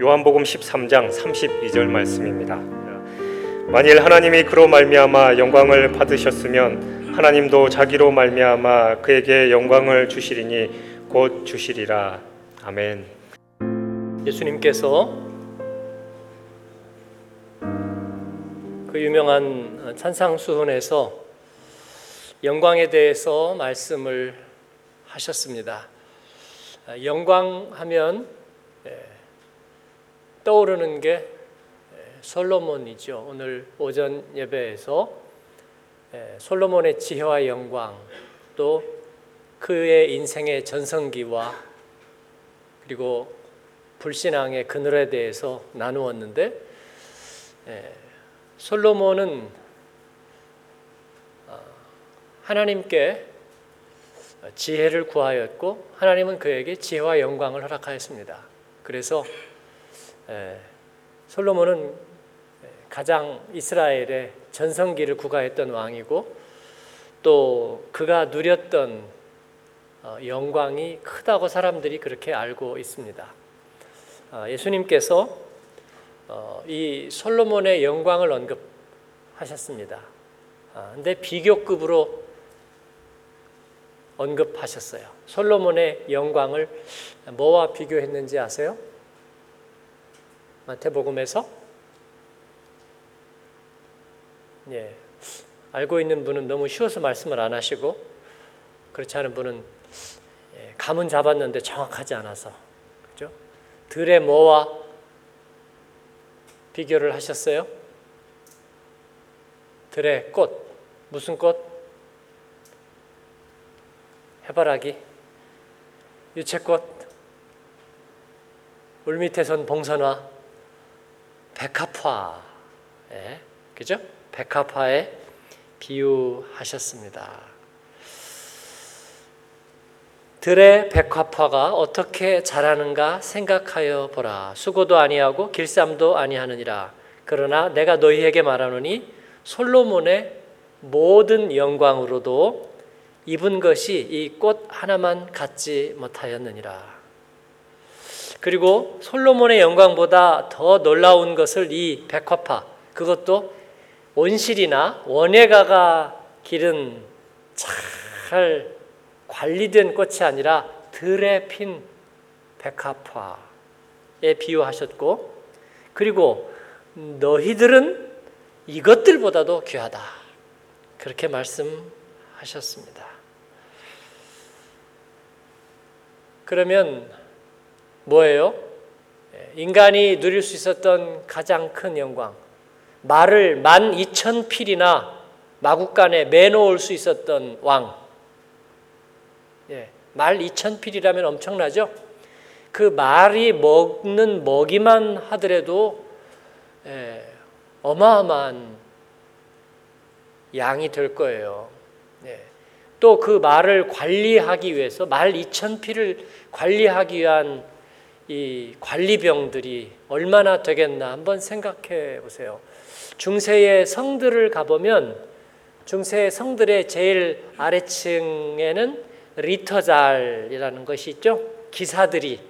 요한복음 13장 32절 말씀입니다. 만일 하나님이 그로 말미암아 영광을 받으셨으면 하나님도 자기로 말미암아 그에게 영광을 주시리니 곧 주시리라. 아멘. 예수님께서 그 유명한 찬상수훈에서 영광에 대해서 말씀을 하셨습니다. 영광하면 예, 떠오르는 게 예, 솔로몬이죠. 오늘 오전 예배에서 예, 솔로몬의 지혜와 영광 또 그의 인생의 전성기와 그리고 불신앙의 그늘에 대해서 나누었는데 솔로몬은 어, 하나님께 지혜를 구하였고 하나님은 그에게 지혜와 영광을 허락하였습니다. 그래서 솔로몬은 가장 이스라엘의 전성기를 구가했던 왕이고 또 그가 누렸던 어, 영광이 크다고 사람들이 그렇게 알고 있습니다. 아, 예수님께서 어, 이 솔로몬의 영광을 언급하셨습니다. 아, 근데 비교급으로 언급하셨어요. 솔로몬의 영광을 뭐와 비교했는지 아세요? 마태복음에서 예, 알고 있는 분은 너무 쉬워서 말씀을 안 하시고 그렇지 않은 분은 예, 감은 잡았는데 정확하지 않아서 그죠? 들의 뭐와 비교를 하셨어요? 들의 꽃 무슨 꽃? 해바라기, 유채꽃, 물밑에 선 봉선화, 백합화, 예, 그죠? 백합화에 비유하셨습니다. 들의 백합화가 어떻게 자라는가 생각하여 보라. 수고도 아니하고 길쌈도 아니하느니라. 그러나 내가 너희에게 말하노니 솔로몬의 모든 영광으로도 입은 것이 이 꽃 하나만 갖지 못하였느니라. 그리고 솔로몬의 영광보다 더 놀라운 것을 이 백화파 그것도 온실이나 원예가가 기른 잘 관리된 꽃이 아니라 들에 핀 백합화에 비유하셨고 그리고 너희들은 이것들보다도 귀하다 그렇게 말씀하셨습니다. 그러면 뭐예요? 예, 인간이 누릴 수 있었던 가장 큰 영광. 말을 만 이천 필이나 마국간에 매놓을 수 있었던 왕. 예, 말 이천 필이라면 엄청나죠? 그 말이 먹는 먹이만 하더라도 예, 어마어마한 양이 될 거예요. 또그 말을 관리하기 위해서 말 2천 피를 관리하기 위한 이 관리병들이 얼마나 되겠나 한번 생각해 보세요. 중세의 성들을 가보면 중세 성들의 제일 아래층에는 리터잘이라는 것이 있죠. 기사들이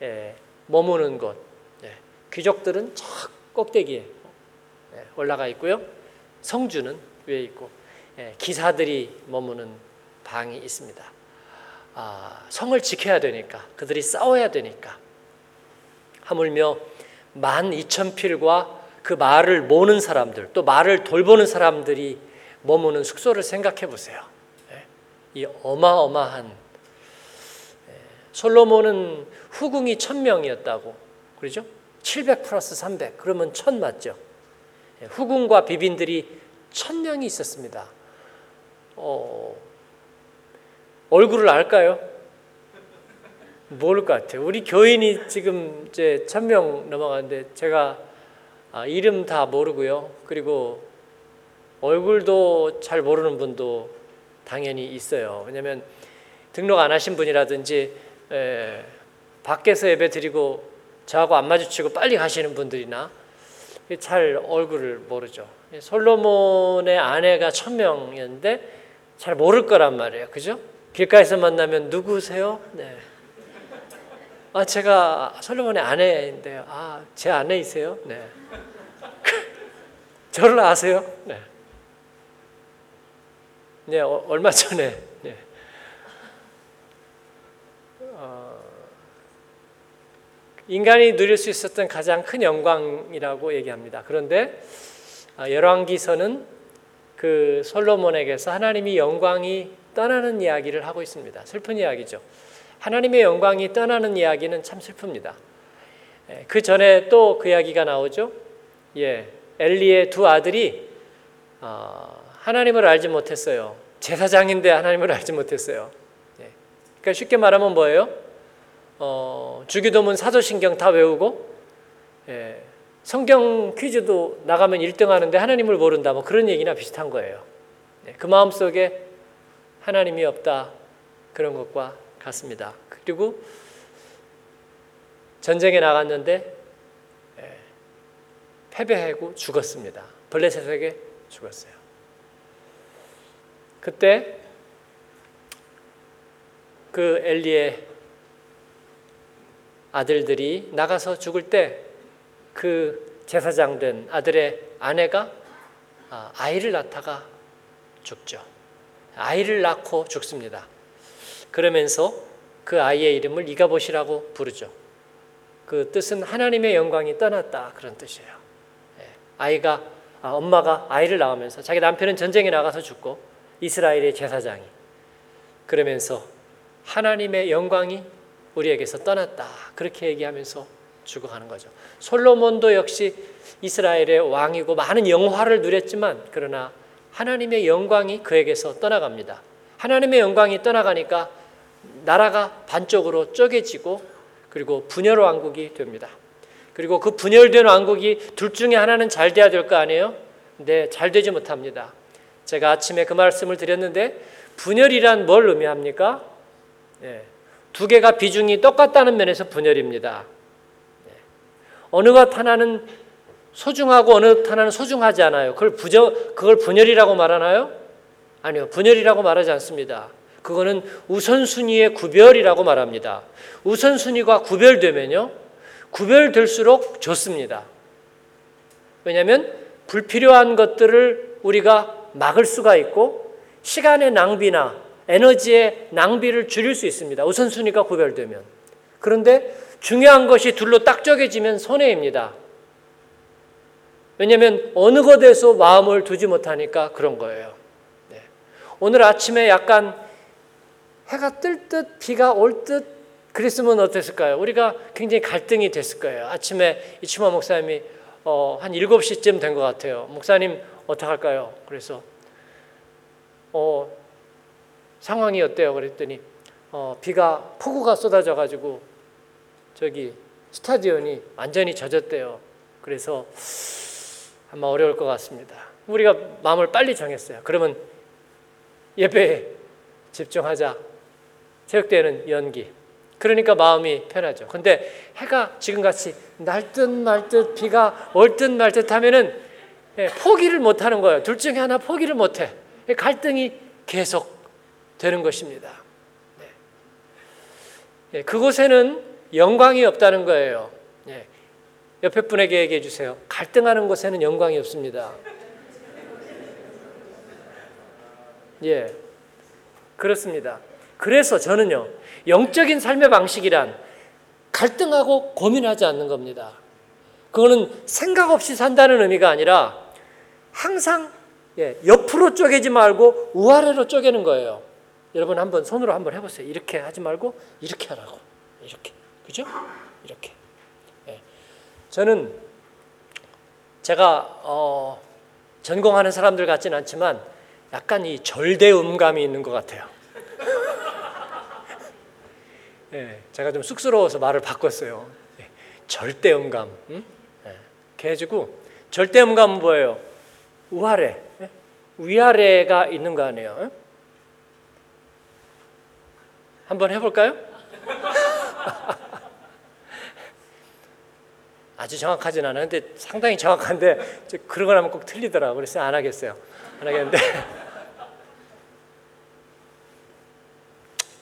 예, 머무는 곳. 예, 귀족들은 저 꼭대기에 예, 올라가 있고요. 성주는 위에 있고 예, 기사들이 머무는 방이 있습니다. 아, 성을 지켜야 되니까 그들이 싸워야 되니까 하물며 만 이천 필과 그 말을 모는 사람들 또 말을 돌보는 사람들이 머무는 숙소를 생각해 보세요. 예, 이 어마어마한 예, 솔로몬은 후궁이 천 명이었다고 그러죠? 700 플러스 300 그러면 천 맞죠? 후궁과 비빈들이 천 명이 있었습니다. 어, 얼굴을 알까요? 모를 것 같아요. 우리 교인이 지금 이제 천 명 넘어가는데 제가 아, 이름 다 모르고요. 그리고 얼굴도 잘 모르는 분도 당연히 있어요. 왜냐하면 등록 안 하신 분이라든지 에, 밖에서 예배 드리고 저하고 안 마주치고 빨리 가시는 분들이나 잘 얼굴을 모르죠. 솔로몬의 아내가 천 명이었는데 잘 모를 거란 말이에요. 그죠? 길가에서 만나면 누구세요? 네. 아 제가 솔로몬의 아내인데요. 아 제 아내이세요? 네. 저를 아세요? 네. 네 어, 얼마 전에 네. 어, 인간이 누릴 수 있었던 가장 큰 영광이라고 얘기합니다. 그런데 아, 열왕기서는 그 솔로몬에게서 하나님이 영광이 떠나는 이야기를 하고 있습니다. 슬픈 이야기죠. 하나님의 영광이 떠나는 이야기는 참 슬픕니다. 예, 그 전에 또 그 이야기가 나오죠. 예, 엘리의 두 아들이 어, 하나님을 알지 못했어요. 제사장인데 하나님을 알지 못했어요. 예, 그러니까 쉽게 말하면 뭐예요? 어, 주기도문 사도신경 다 외우고 예, 성경 퀴즈도 나가면 1등 하는데 하나님을 모른다 뭐 그런 얘기나 비슷한 거예요. 예, 그 마음 속에 하나님이 없다 그런 것과 같습니다. 그리고 전쟁에 나갔는데 예, 패배하고 죽었습니다. 블레셋에게 죽었어요. 그때 그 엘리의 아들들이 나가서 죽을 때 그 제사장 된 아들의 아내가 아, 아이를 낳다가 죽죠. 아이를 낳고 죽습니다. 그러면서 그 아이의 이름을 이가봇이라고 부르죠. 그 뜻은 하나님의 영광이 떠났다 그런 뜻이에요. 예, 아이가 아, 엄마가 아이를 낳으면서 자기 남편은 전쟁에 나가서 죽고 이스라엘의 제사장이 그러면서 하나님의 영광이 우리에게서 떠났다 그렇게 얘기하면서 죽어가는 거죠. 솔로몬도 역시 이스라엘의 왕이고 많은 영화를 누렸지만 그러나 하나님의 영광이 그에게서 떠나갑니다. 하나님의 영광이 떠나가니까 나라가 반쪽으로 쪼개지고 그리고 분열 왕국이 됩니다. 그리고 그 분열된 왕국이 둘 중에 하나는 잘 돼야 될 거 아니에요? 근데 잘 되지 못합니다. 제가 아침에 그 말씀을 드렸는데 분열이란 뭘 의미합니까? 네. 두 개가 비중이 똑같다는 면에서 분열입니다. 네. 어느 것 하나는 소중하고 어느 것 하나는 소중하지 않아요. 그걸 부저 그걸 분열이라고 말하나요? 아니요. 분열이라고 말하지 않습니다. 그거는 우선순위의 구별이라고 말합니다. 우선순위가 구별되면요. 구별될수록 좋습니다. 왜냐하면 불필요한 것들을 우리가 막을 수가 있고 시간의 낭비나 에너지의 낭비를 줄일 수 있습니다. 우선순위가 구별되면. 그런데 중요한 것이 둘로 딱 쪼개지면 손해입니다. 왜냐하면 어느 것에서 마음을 두지 못하니까 그런 거예요. 네. 오늘 아침에 약간 해가 뜰 듯 비가 올 듯 그랬으면 어땠을까요? 우리가 굉장히 갈등이 됐을 거예요. 아침에 이치마 목사님이 어, 한 7시쯤 된 것 같아요. 목사님 어떡할까요? 그래서 어, 상황이 어때요? 그랬더니 어, 비가 폭우가 쏟아져 가지고 저기 스타디온이 완전히 젖었대요. 그래서 아마 어려울 것 같습니다. 우리가 마음을 빨리 정했어요. 그러면 예배에 집중하자. 체육대회는 연기. 그러니까 마음이 편하죠. 근데 해가 지금같이 날 듯 말 듯 비가 올 듯 말 듯 하면은 예, 포기를 못 하는 거예요. 둘 중에 하나 포기를 못 해. 갈등이 계속 되는 것입니다. 네. 예, 그곳에는 영광이 없다는 거예요. 예. 옆에 분에게 얘기해 주세요. 갈등하는 곳에는 영광이 없습니다. 예. 그렇습니다. 그래서 저는요, 영적인 삶의 방식이란 갈등하고 고민하지 않는 겁니다. 그거는 생각 없이 산다는 의미가 아니라 항상 예, 옆으로 쪼개지 말고 우아래로 쪼개는 거예요. 여러분 한번 손으로 한번 해보세요. 이렇게 하지 말고 이렇게 하라고. 이렇게. 그죠? 이렇게. 예. 저는 제가 어, 전공하는 사람들 같지는 않지만 약간 이 절대음감이 있는 것 같아요. 예, 제가 좀 쑥스러워서 말을 바꿨어요. 예, 절대음감. 응? 예, 그래가지고 절대음감은 뭐예요? 우아래, 예? 위아래가 있는 거 아니에요? 예? 한번 해볼까요? 아주 정확하진 않아요. 근데 상당히 정확한데 그러고 나면 꼭 틀리더라고요. 그래서 안 하겠어요. 안 하겠는데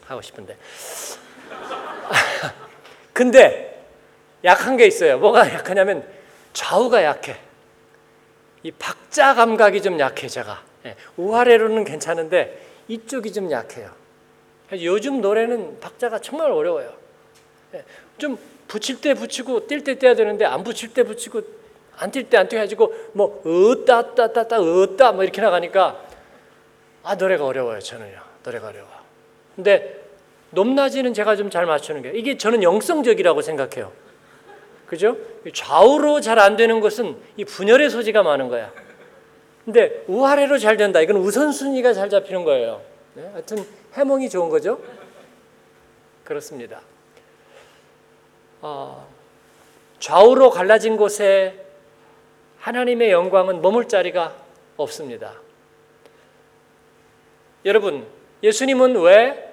하고 싶은데 근데 약한 게 있어요. 뭐가 약하냐면 좌우가 약해. 이 박자 감각이 좀 약해 제가. 예, 우아래로는 괜찮은데 이쪽이 좀 약해요. 요즘 노래는 박자가 정말 어려워요. 예, 좀 붙일 때 붙이고 뛸 때 떼야 되는데 안 붙일 때 붙이고 안 뛸 때안 떼가지고 뭐 으따 따따따 으따 뭐 이렇게 나가니까 아 노래가 어려워요 저는요 노래가 어려워. 근데 높낮이는 제가 좀 잘 맞추는 게 이게 저는 영성적이라고 생각해요. 그죠? 좌우로 잘 안 되는 것은 이 분열의 소지가 많은 거야. 근데 우아래로 잘 된다. 이건 우선순위가 잘 잡히는 거예요. 네? 하여튼 해몽이 좋은 거죠. 그렇습니다. 어, 좌우로 갈라진 곳에 하나님의 영광은 머물 자리가 없습니다. 여러분, 예수님은 왜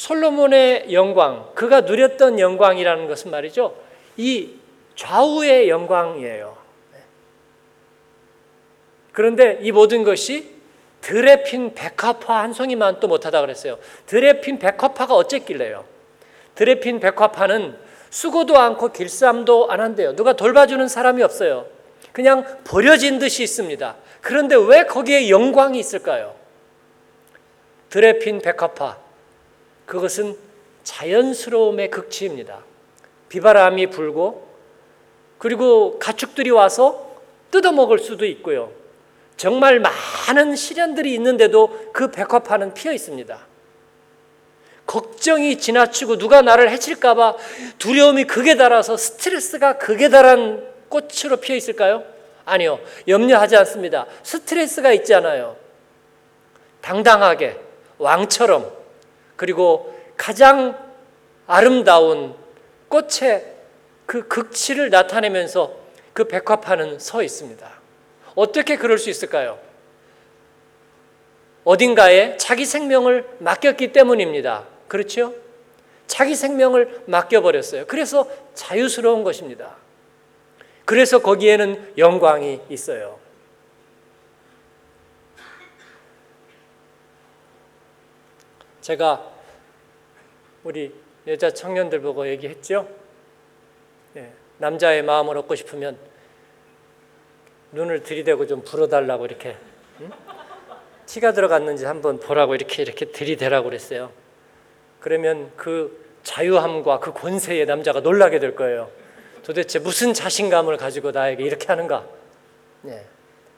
솔로몬의 영광, 그가 누렸던 영광이라는 것은 말이죠. 이 좌우의 영광이에요. 그런데 이 모든 것이 들에 핀 백화파 한 송이만 또 못하다 그랬어요. 들에 핀 백화파가 어쨌길래요? 들에 핀 백화파는 수고도 않고 길쌈도 안 한대요. 누가 돌봐주는 사람이 없어요. 그냥 버려진 듯이 있습니다. 그런데 왜 거기에 영광이 있을까요? 들에 핀 백화파. 그것은 자연스러움의 극치입니다. 비바람이 불고 그리고 가축들이 와서 뜯어먹을 수도 있고요. 정말 많은 시련들이 있는데도 그 백화파는 피어 있습니다. 걱정이 지나치고 누가 나를 해칠까봐 두려움이 극에 달아서 스트레스가 극에 달한 꽃으로 피어 있을까요? 아니요. 염려하지 않습니다. 스트레스가 있지 않아요. 당당하게, 왕처럼, 그리고 가장 아름다운 꽃의 그 극치를 나타내면서 그 백화파는 서 있습니다. 어떻게 그럴 수 있을까요? 어딘가에 자기 생명을 맡겼기 때문입니다. 그렇죠? 자기 생명을 맡겨버렸어요. 그래서 자유스러운 것입니다. 그래서 거기에는 영광이 있어요. 제가 우리 여자 청년들 보고 얘기했죠. 예, 남자의 마음을 얻고 싶으면 눈을 들이대고 좀 불어달라고 이렇게 응? 티가 들어갔는지 한번 보라고 이렇게 이렇게 들이대라고 그랬어요. 그러면 그 자유함과 그 권세에 남자가 놀라게 될 거예요. 도대체 무슨 자신감을 가지고 나에게 이렇게 하는가? 네.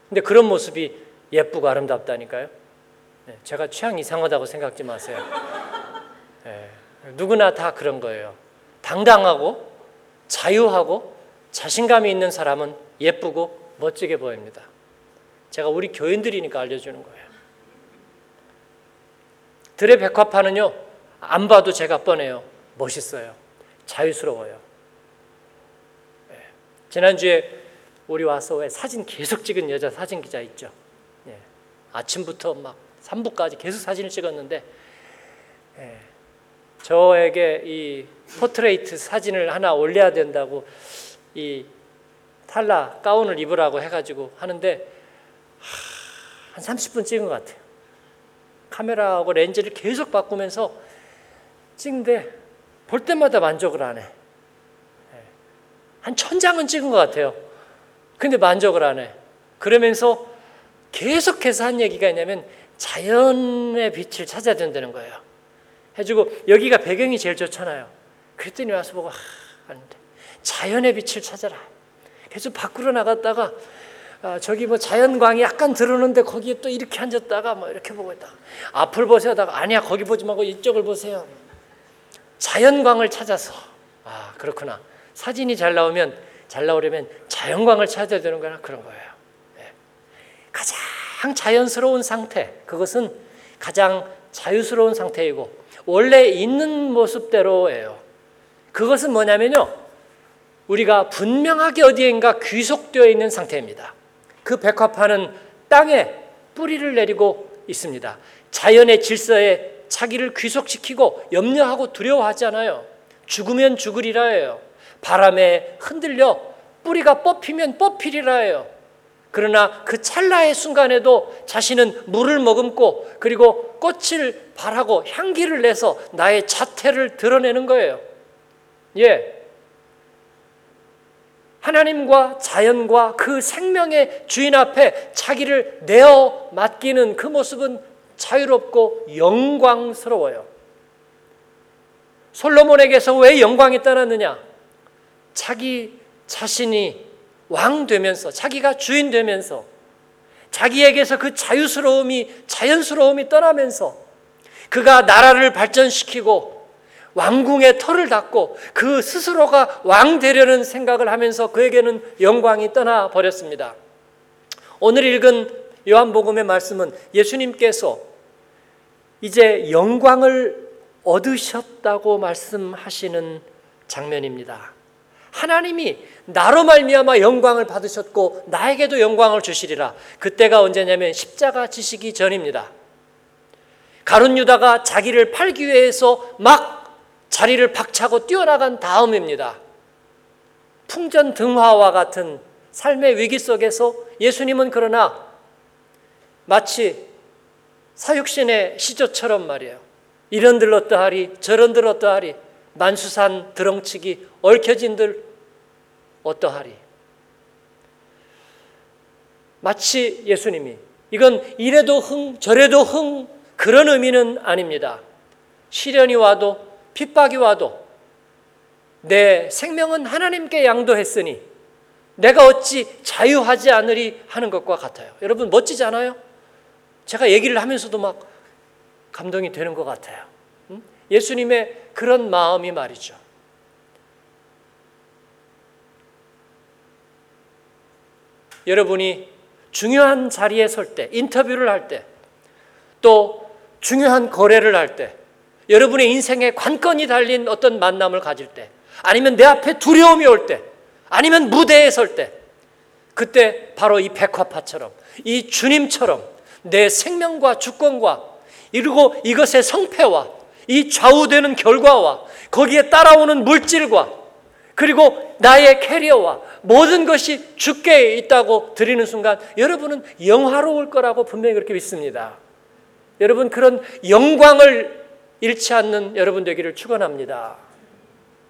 근데 그런 모습이 예쁘고 아름답다니까요. 네. 제가 취향 이상하다고 생각지 마세요. 네. 누구나 다 그런 거예요. 당당하고 자유하고 자신감이 있는 사람은 예쁘고 멋지게 보입니다. 제가 우리 교인들이니까 알려주는 거예요. 들의 백화파는요, 안 봐도 제가 뻔해요. 멋있어요. 자유스러워요. 네. 지난주에 우리 와서 왜 사진 계속 찍은 여자 사진 기자 있죠. 네. 아침부터 막 3부까지 계속 사진을 찍었는데, 네. 저에게 이 포트레이트 사진을 하나 올려야 된다고 이 탈라 가운을 입으라고 해가지고 하는데 한 30분 찍은 것 같아요. 카메라하고 렌즈를 계속 바꾸면서 찍는데 볼 때마다 만족을 안 해. 한 천장은 찍은 것 같아요. 근데 만족을 안 해. 그러면서 계속해서 한 얘기가 있냐면 자연의 빛을 찾아야 된다는 거예요. 해주고 여기가 배경이 제일 좋잖아요. 그랬더니 와서 보고 하는데 자연의 빛을 찾아라. 그래서 밖으로 나갔다가 아, 저기 뭐 자연광이 약간 들어오는데 거기에 또 이렇게 앉았다가 뭐 이렇게 보고 있다. 앞을 보세요. 다가 아니야 거기 보지 말고 이쪽을 보세요. 자연광을 찾아서 아 그렇구나. 사진이 잘 나오면 잘 나오려면 자연광을 찾아야 되는 거나 그런 거예요. 네. 가장 자연스러운 상태 그것은 가장 자유스러운 상태이고 원래 있는 모습대로예요. 그것은 뭐냐면요. 우리가 분명하게 어디엔가 귀속되어 있는 상태입니다. 그 백화파는 땅에 뿌리를 내리고 있습니다. 자연의 질서에 자기를 귀속시키고 염려하고 두려워하지 않아요. 죽으면 죽으리라 해요. 바람에 흔들려 뿌리가 뽑히면 뽑히리라 해요. 그러나 그 찰나의 순간에도 자신은 물을 머금고 그리고 꽃을 발하고 향기를 내서 나의 자태를 드러내는 거예요. 예. 하나님과 자연과 그 생명의 주인 앞에 자기를 내어 맡기는 그 모습은 자유롭고 영광스러워요. 솔로몬에게서 왜 영광이 떠났느냐? 자기 자신이 왕 되면서 자기가 주인 되면서 자기에게서 그 자유스러움이 자연스러움이 떠나면서 그가 나라를 발전시키고 왕궁의 털을 닫고 그 스스로가 왕 되려는 생각을 하면서 그에게는 영광이 떠나 버렸습니다. 오늘 읽은 요한복음의 말씀은 예수님께서 이제 영광을 얻으셨다고 말씀하시는 장면입니다. 하나님이 나로 말미암아 영광을 받으셨고 나에게도 영광을 주시리라. 그때가 언제냐면 십자가 지시기 전입니다. 가룟 유다가 자기를 팔기 위해서 막 자리를 박차고 뛰어나간 다음입니다. 풍전 등화와 같은 삶의 위기 속에서 예수님은 그러나 마치 사육신의 시조처럼 말이에요. 이런들 어떠하리 저런들 어떠하리 만수산 드렁치기 얽혀진들 어떠하리 마치 예수님이 이건 이래도 흥 저래도 흥 그런 의미는 아닙니다. 시련이 와도 핍박이 와도 내 생명은 하나님께 양도했으니 내가 어찌 자유하지 않으리 하는 것과 같아요. 여러분 멋지지 않아요? 제가 얘기를 하면서도 막 감동이 되는 것 같아요. 예수님의 그런 마음이 말이죠. 여러분이 중요한 자리에 설 때, 인터뷰를 할 때, 또 중요한 거래를 할 때, 여러분의 인생에 관건이 달린 어떤 만남을 가질 때, 아니면 내 앞에 두려움이 올 때, 아니면 무대에 설 때, 그때 바로 이 백화파처럼, 이 주님처럼 내 생명과 주권과 그리고 이것의 성패와 이 좌우되는 결과와 거기에 따라오는 물질과 그리고 나의 캐리어와 모든 것이 주께 있다고 드리는 순간 여러분은 영화로울 거라고 분명히 그렇게 믿습니다. 여러분 그런 영광을 잃지 않는 여러분 되기를 축원합니다.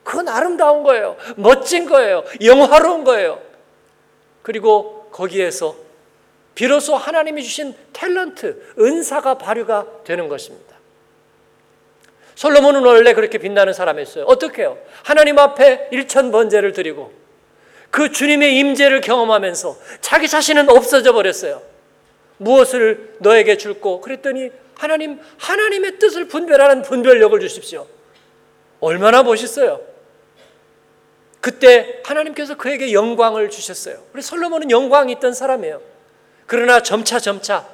그건 아름다운 거예요. 멋진 거예요. 영화로운 거예요. 그리고 거기에서 비로소 하나님이 주신 탤런트, 은사가 발휘가 되는 것입니다. 솔로몬은 원래 그렇게 빛나는 사람이었어요. 어떻게 해요? 하나님 앞에 일천 번제를 드리고 그 주님의 임재를 경험하면서 자기 자신은 없어져 버렸어요. 무엇을 너에게 줄고 그랬더니 하나님 하나님의 뜻을 분별하는 분별력을 주십시오. 얼마나 멋있어요. 그때 하나님께서 그에게 영광을 주셨어요. 우리 솔로몬은 영광이 있던 사람이에요. 그러나 점차 점차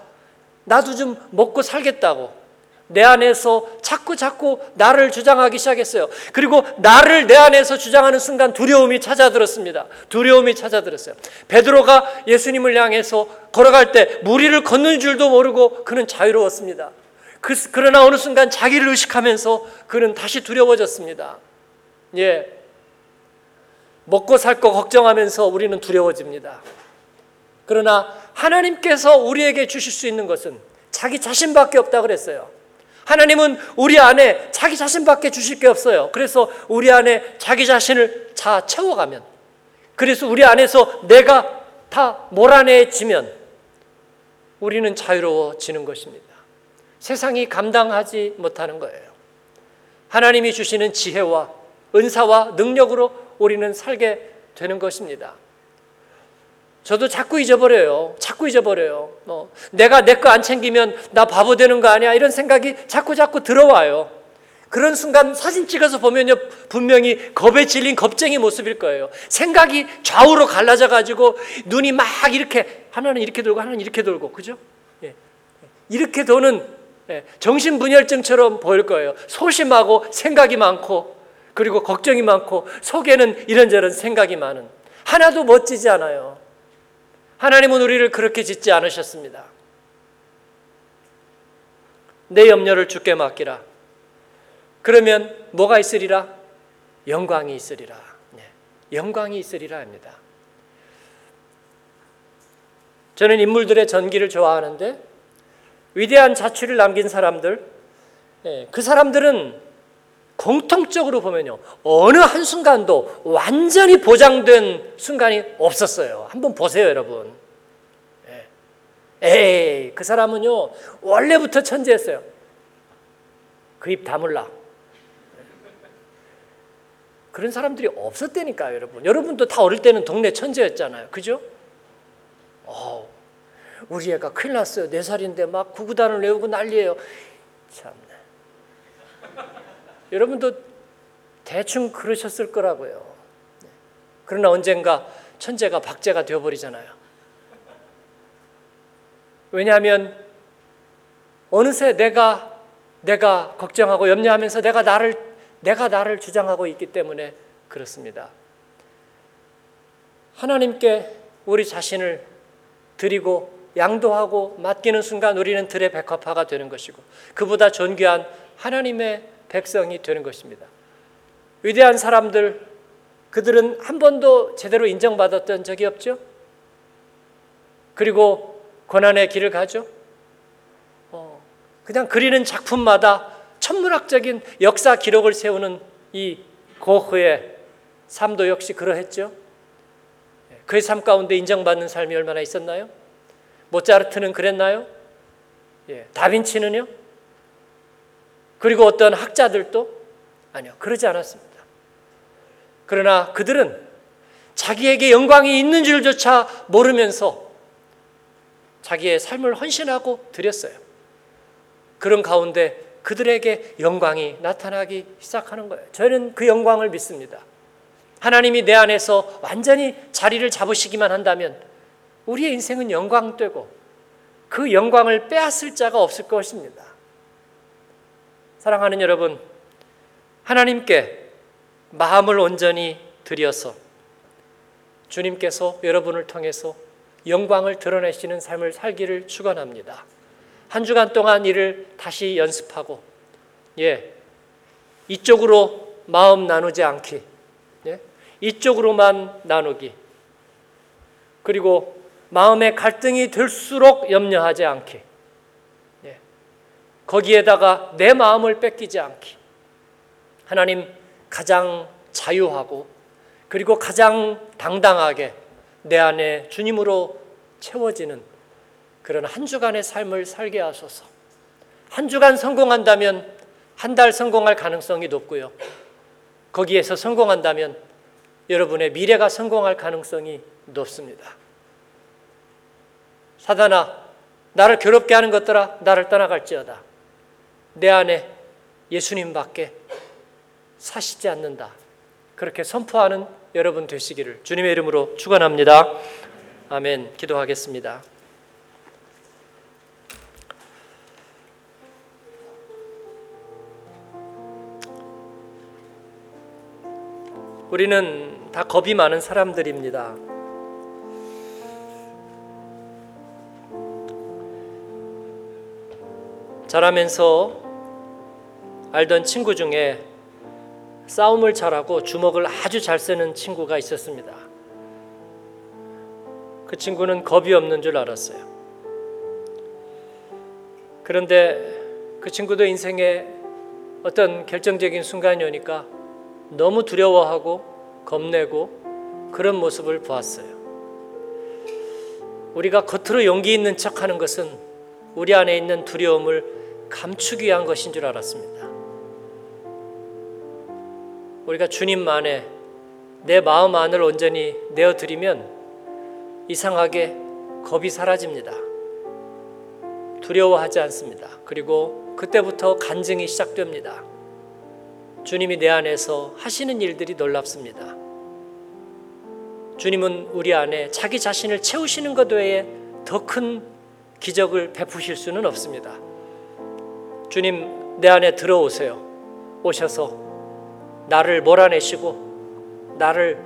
나도 좀 먹고 살겠다고 내 안에서 자꾸 자꾸 나를 주장하기 시작했어요. 그리고 나를 내 안에서 주장하는 순간 두려움이 찾아들었습니다. 두려움이 찾아들었어요. 베드로가 예수님을 향해서 걸어갈 때 무리를 걷는 줄도 모르고 그는 자유로웠습니다. 그, 그러나 어느 순간 자기를 의식하면서 그는 다시 두려워졌습니다. 예. 먹고 살 거 걱정하면서 우리는 두려워집니다. 그러나 하나님께서 우리에게 주실 수 있는 것은 자기 자신밖에 없다 그랬어요. 하나님은 우리 안에 자기 자신밖에 주실 게 없어요. 그래서 우리 안에 자기 자신을 다 채워가면, 그래서 우리 안에서 내가 다 몰아내지면 우리는 자유로워지는 것입니다. 세상이 감당하지 못하는 거예요. 하나님이 주시는 지혜와 은사와 능력으로 우리는 살게 되는 것입니다. 저도 자꾸 잊어버려요. 자꾸 잊어버려요. 어, 내가 내 거 안 챙기면 나 바보 되는 거 아니야? 이런 생각이 자꾸 자꾸 들어와요. 그런 순간 사진 찍어서 보면요 분명히 겁에 질린 겁쟁이 모습일 거예요. 생각이 좌우로 갈라져 가지고 눈이 막 이렇게 하나는 이렇게 돌고 하나는 이렇게 돌고 그죠? 예. 이렇게 도는 예. 정신분열증처럼 보일 거예요. 소심하고 생각이 많고 그리고 걱정이 많고 속에는 이런저런 생각이 많은 하나도 멋지지 않아요. 하나님은 우리를 그렇게 짓지 않으셨습니다. 내 염려를 주께 맡기라. 그러면 뭐가 있으리라? 영광이 있으리라. 네. 영광이 있으리라 합니다. 저는 인물들의 전기를 공통적으로 보면요. 어느 한순간도 완전히 보장된 순간이 없었어요. 한번 보세요, 여러분. 예. 에이, 그 사람은요, 원래부터 천재였어요. 그 입 다물라. 그런 사람들이 없었다니까요, 여러분. 여러분도 다 어릴 때는 동네 천재였잖아요. 그죠? 어, 우리 애가 큰일 났어요. 네 살인데 막 구구단을 외우고 난리예요. 참. 여러분도 대충 그러셨을 거라고요. 그러나 언젠가 천재가 박제가 되어버리잖아요. 왜냐하면 어느새 내가 내가 걱정하고 염려하면서 내가 나를 내가 나를 주장하고 있기 때문에 그렇습니다. 하나님께 우리 자신을 드리고 양도하고 맡기는 순간 우리는 들의 백합화가 되는 것이고 그보다 존귀한 하나님의 백성이 되는 것입니다. 위대한 사람들 그들은 한 번도 제대로 인정받았던 적이 없죠. 그리고 고난의 길을 가죠. 어, 그냥 그리는 작품마다 천문학적인 역사 기록을 세우는 이 고흐의 삶도 역시 그러했죠. 그의 삶 가운데 인정받는 삶이 얼마나 있었나요? 모차르트는 그랬나요? 예, 다빈치는요? 그리고 어떤 학자들도 아니요, 그러지 않았습니다. 그러나 그들은 자기에게 영광이 있는 줄조차 모르면서 자기의 삶을 헌신하고 드렸어요. 그런 가운데 그들에게 영광이 나타나기 시작하는 거예요. 저는 그 영광을 믿습니다. 하나님이 내 안에서 완전히 자리를 잡으시기만 한다면 우리의 인생은 영광되고 그 영광을 빼앗을 자가 없을 것입니다. 사랑하는 여러분, 하나님께 마음을 온전히 드려서 주님께서 여러분을 통해서 영광을 드러내시는 삶을 살기를 축원합니다. 한 주간 동안 이를 다시 연습하고 예. 이쪽으로 마음 나누지 않기. 예? 이쪽으로만 나누기. 그리고 마음의 갈등이 될수록 염려하지 않기. 예. 거기에다가 내 마음을 뺏기지 않기. 하나님 가장 자유하고 그리고 가장 당당하게 내 안에 주님으로 채워지는 그런 한 주간의 삶을 살게 하소서. 한 주간 성공한다면 한 달 성공할 가능성이 높고요. 거기에서 성공한다면 여러분의 미래가 성공할 가능성이 높습니다. 사단아, 나를 괴롭게 하는 것들아, 나를 떠나갈지어다. 내 안에 예수님밖에 사시지 않는다. 그렇게 선포하는 여러분 되시기를 주님의 이름으로 축원합니다. 아멘. 기도하겠습니다. 우리는 다 겁이 많은 사람들입니다. 자라면서 알던 친구 중에 싸움을 잘하고 주먹을 아주 잘 쓰는 친구가 있었습니다. 그 친구는 겁이 없는 줄 알았어요. 그런데 그 친구도 인생에 어떤 결정적인 순간이 오니까 너무 두려워하고 겁내고 그런 모습을 보았어요. 우리가 겉으로 용기 있는 척 하는 것은 우리 안에 있는 두려움을 감추기 위한 것인 줄 알았습니다. 우리가 주님만에 내 마음 안을 온전히 내어드리면 이상하게 겁이 사라집니다. 두려워하지 않습니다. 그리고 그때부터 간증이 시작됩니다. 주님이 내 안에서 하시는 일들이 놀랍습니다. 주님은 우리 안에 자기 자신을 채우시는 것 외에 더 큰 기적을 베푸실 수는 없습니다. 주님 내 안에 들어오세요. 오셔서 나를 몰아내시고 나를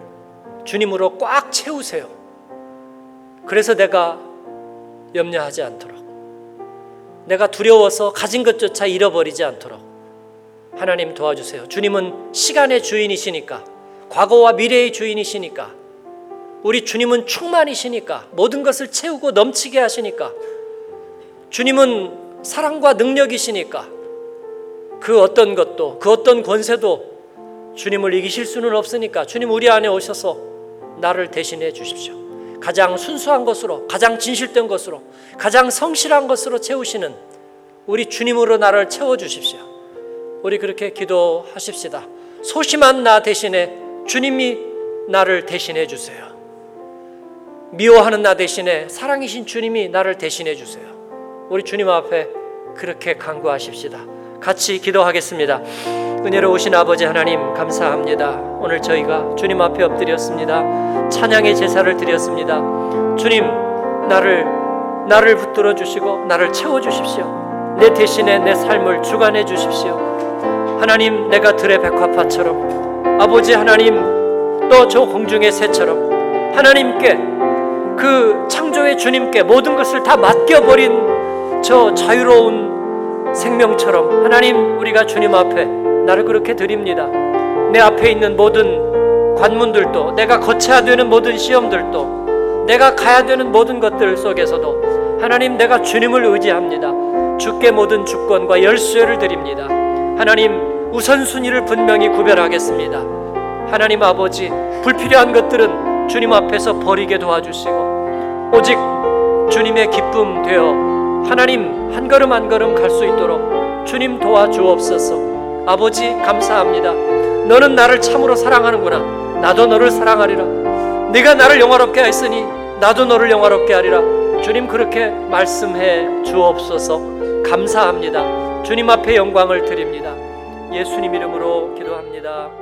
주님으로 꽉 채우세요. 그래서 내가 염려하지 않도록 내가 두려워서 가진 것조차 잃어버리지 않도록 하나님 도와주세요. 주님은 시간의 주인이시니까 과거와 미래의 주인이시니까 우리 주님은 충만이시니까 모든 것을 채우고 넘치게 하시니까 주님은 사랑과 능력이시니까 그 어떤 것도 그 어떤 권세도 주님을 이기실 수는 없으니까 주님 우리 안에 오셔서 나를 대신해 주십시오. 가장 순수한 것으로 가장 진실된 것으로 가장 성실한 것으로 채우시는 우리 주님으로 나를 채워 주십시오. 우리 그렇게 기도하십시다. 소심한 나 대신에 주님이 나를 대신해 주세요. 미워하는 나 대신에 사랑이신 주님이 나를 대신해 주세요. 우리 주님 앞에 그렇게 간구하십시다. 같이 기도하겠습니다. 은혜로우신 아버지 하나님 감사합니다. 오늘 저희가 주님 앞에 엎드렸습니다. 찬양의 제사를 드렸습니다. 주님 나를 나를 붙들어 주시고 나를 채워 주십시오. 내 대신에 내 삶을 주관해 주십시오. 하나님 내가 들의 백화파처럼 아버지 하나님 또 저 공중의 새처럼 하나님께 그 창조의 주님께 모든 것을 다 맡겨 버린 저 자유로운 생명처럼 하나님 우리가 주님 앞에 나를 그렇게 드립니다. 내 앞에 있는 모든 관문들도 내가 거쳐야 되는 모든 시험들도 내가 가야 되는 모든 것들 속에서도 하나님 내가 주님을 의지합니다. 주께 모든 주권과 열쇠를 드립니다. 하나님 우선순위를 분명히 구별하겠습니다. 하나님 아버지 불필요한 것들은 주님 앞에서 버리게 도와주시고 오직 주님의 기쁨 되어 하나님 한 걸음 한 걸음 갈 수 있도록 주님 도와주옵소서 아버지 감사합니다. 너는 나를 참으로 사랑하는구나. 나도 너를 사랑하리라. 네가 나를 영화롭게 하였으니 나도 너를 영화롭게 하리라. 주님 그렇게 말씀해 주옵소서. 감사합니다. 주님 앞에 영광을 드립니다. 예수님 이름으로 기도합니다